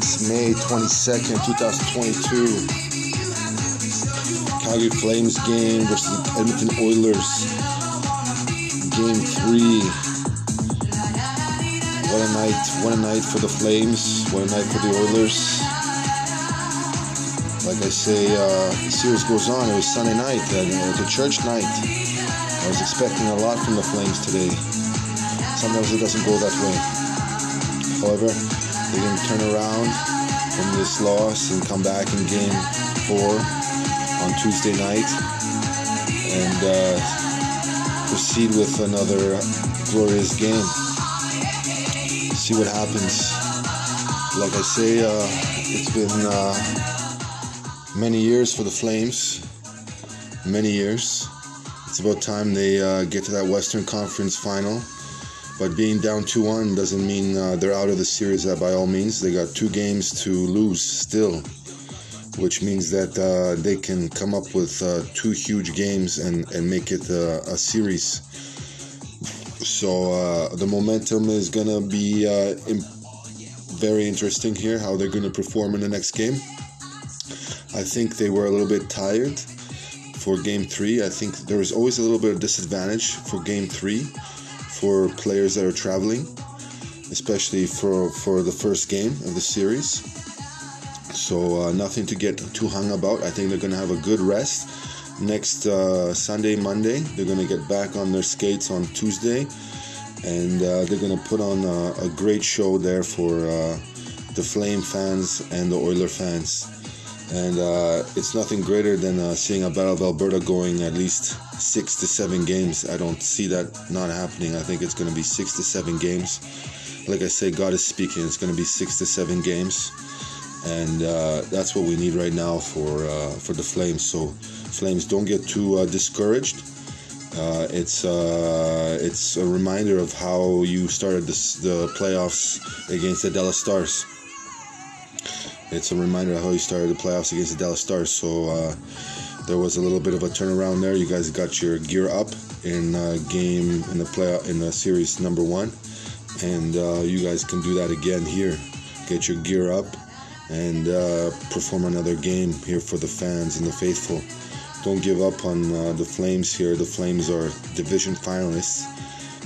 May 22nd, 2022. Calgary Flames game versus Edmonton Oilers. Game three. What a night. What a night for the Flames. What a night for the Oilers. Like I say, uh, the series goes on. It was Sunday night. And it was a church night. I was expecting a lot from the Flames today. Sometimes it doesn't go that way. However, they can turn around from this loss and come back in game four on Tuesday night and uh, proceed with another glorious game. See what happens. Like I say, uh, it's been uh, many years for the Flames. Many years. It's about time they uh, get to that Western Conference final. But being down 2 1 doesn't mean uh, they're out of the series uh, by all means. They got two games to lose still, which means that uh, they can come up with uh, two huge games and, and make it uh, a series. So uh, the momentum is going to be imp- very interesting here, how they're going to perform in the next game. I think they were a little bit tired for game three. I think there was always a little bit of disadvantage for game three for players that are traveling, especially for for the first game of the series. So uh, nothing to get too hung about. I think they're going to have a good rest next uh, Sunday, Monday. They're going to get back on their skates on Tuesday, and uh, they're going to put on a, a, great show there for uh, the Flame fans and the Oiler fans. And uh, it's nothing greater than uh, seeing a Battle of Alberta going at least six to seven games. I don't see that not happening. I think it's going to be six to seven games. Like I say, God is speaking. It's going to be six to seven games, and uh, that's what we need right now for uh, for the Flames. So, Flames, don't get too uh, discouraged. Uh, it's it's a reminder of how you started this, the playoffs against the Dallas Stars. It's a reminder of how you started the playoffs against the Dallas Stars. So uh, there was a little bit of a turnaround there. You guys got your gear up in uh, game in the play in the series number one, and uh, you guys can do that again here. Get your gear up and uh, perform another game here for the fans and the faithful. Don't give up on uh, the Flames here. The Flames are division finalists,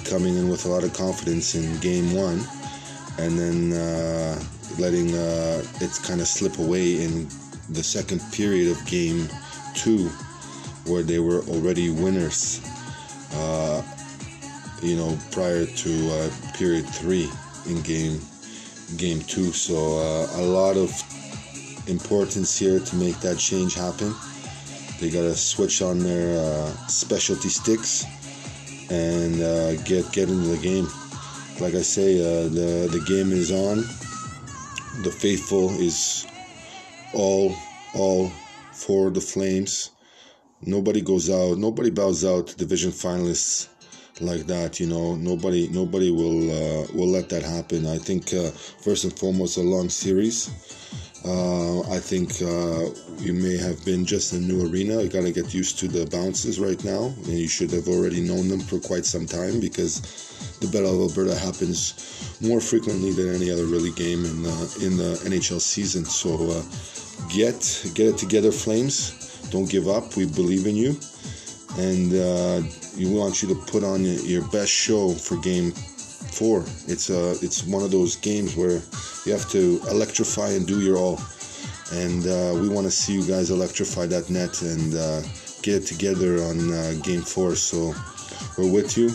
coming in with a lot of confidence in game one, and then uh, letting it kind of slip away in the second period of game two, where they were already winners, uh, you know, prior to uh, period three in game game two. So uh, a lot of importance here to make that change happen. They got to switch on their uh, specialty sticks and uh, get get into the game. Like I say, uh, the the game is on. The faithful is all all for the Flames. Nobody goes out. Nobody bows out division finalists like that. You know, nobody nobody will uh, will let that happen. I think uh, first and foremost a long series. Uh, I think uh, you may have been just a new arena. You got to get used to the bounces right now, and you should have already known them for quite some time because the Battle of Alberta happens more frequently than any other really game in the in the NHL season. So uh, get get it together, Flames. Don't give up. We believe in you, and uh, we want you to put on your best show for Game Four. It's uh, it's one of those games where you have to electrify and do your all, and uh, we want to see you guys electrify that net and uh, get it together on uh, Game Four. So we're with you.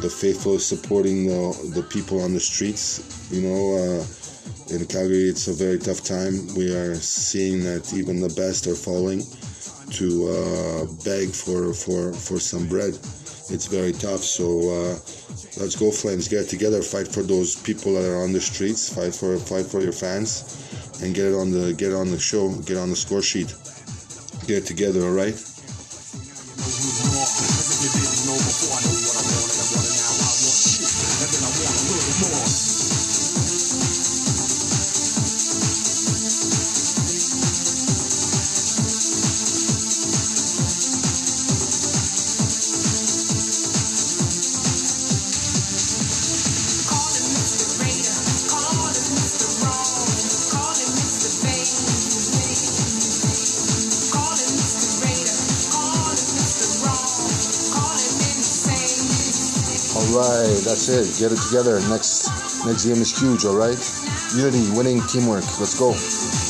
The faithful is supporting the, the people on the streets. You know uh, in Calgary, it's a very tough time. We are seeing that even the best are falling to uh, beg for, for, for some bread. It's very tough. So uh, let's go, Flames. Get together. Fight for those people that are on the streets. Fight for fight for your fans, and get it on the get on the show. Get on the score sheet. Get it together. All right. Right, that's it. Get it together. Next next game is huge, all right? Unity, winning, teamwork. Let's go.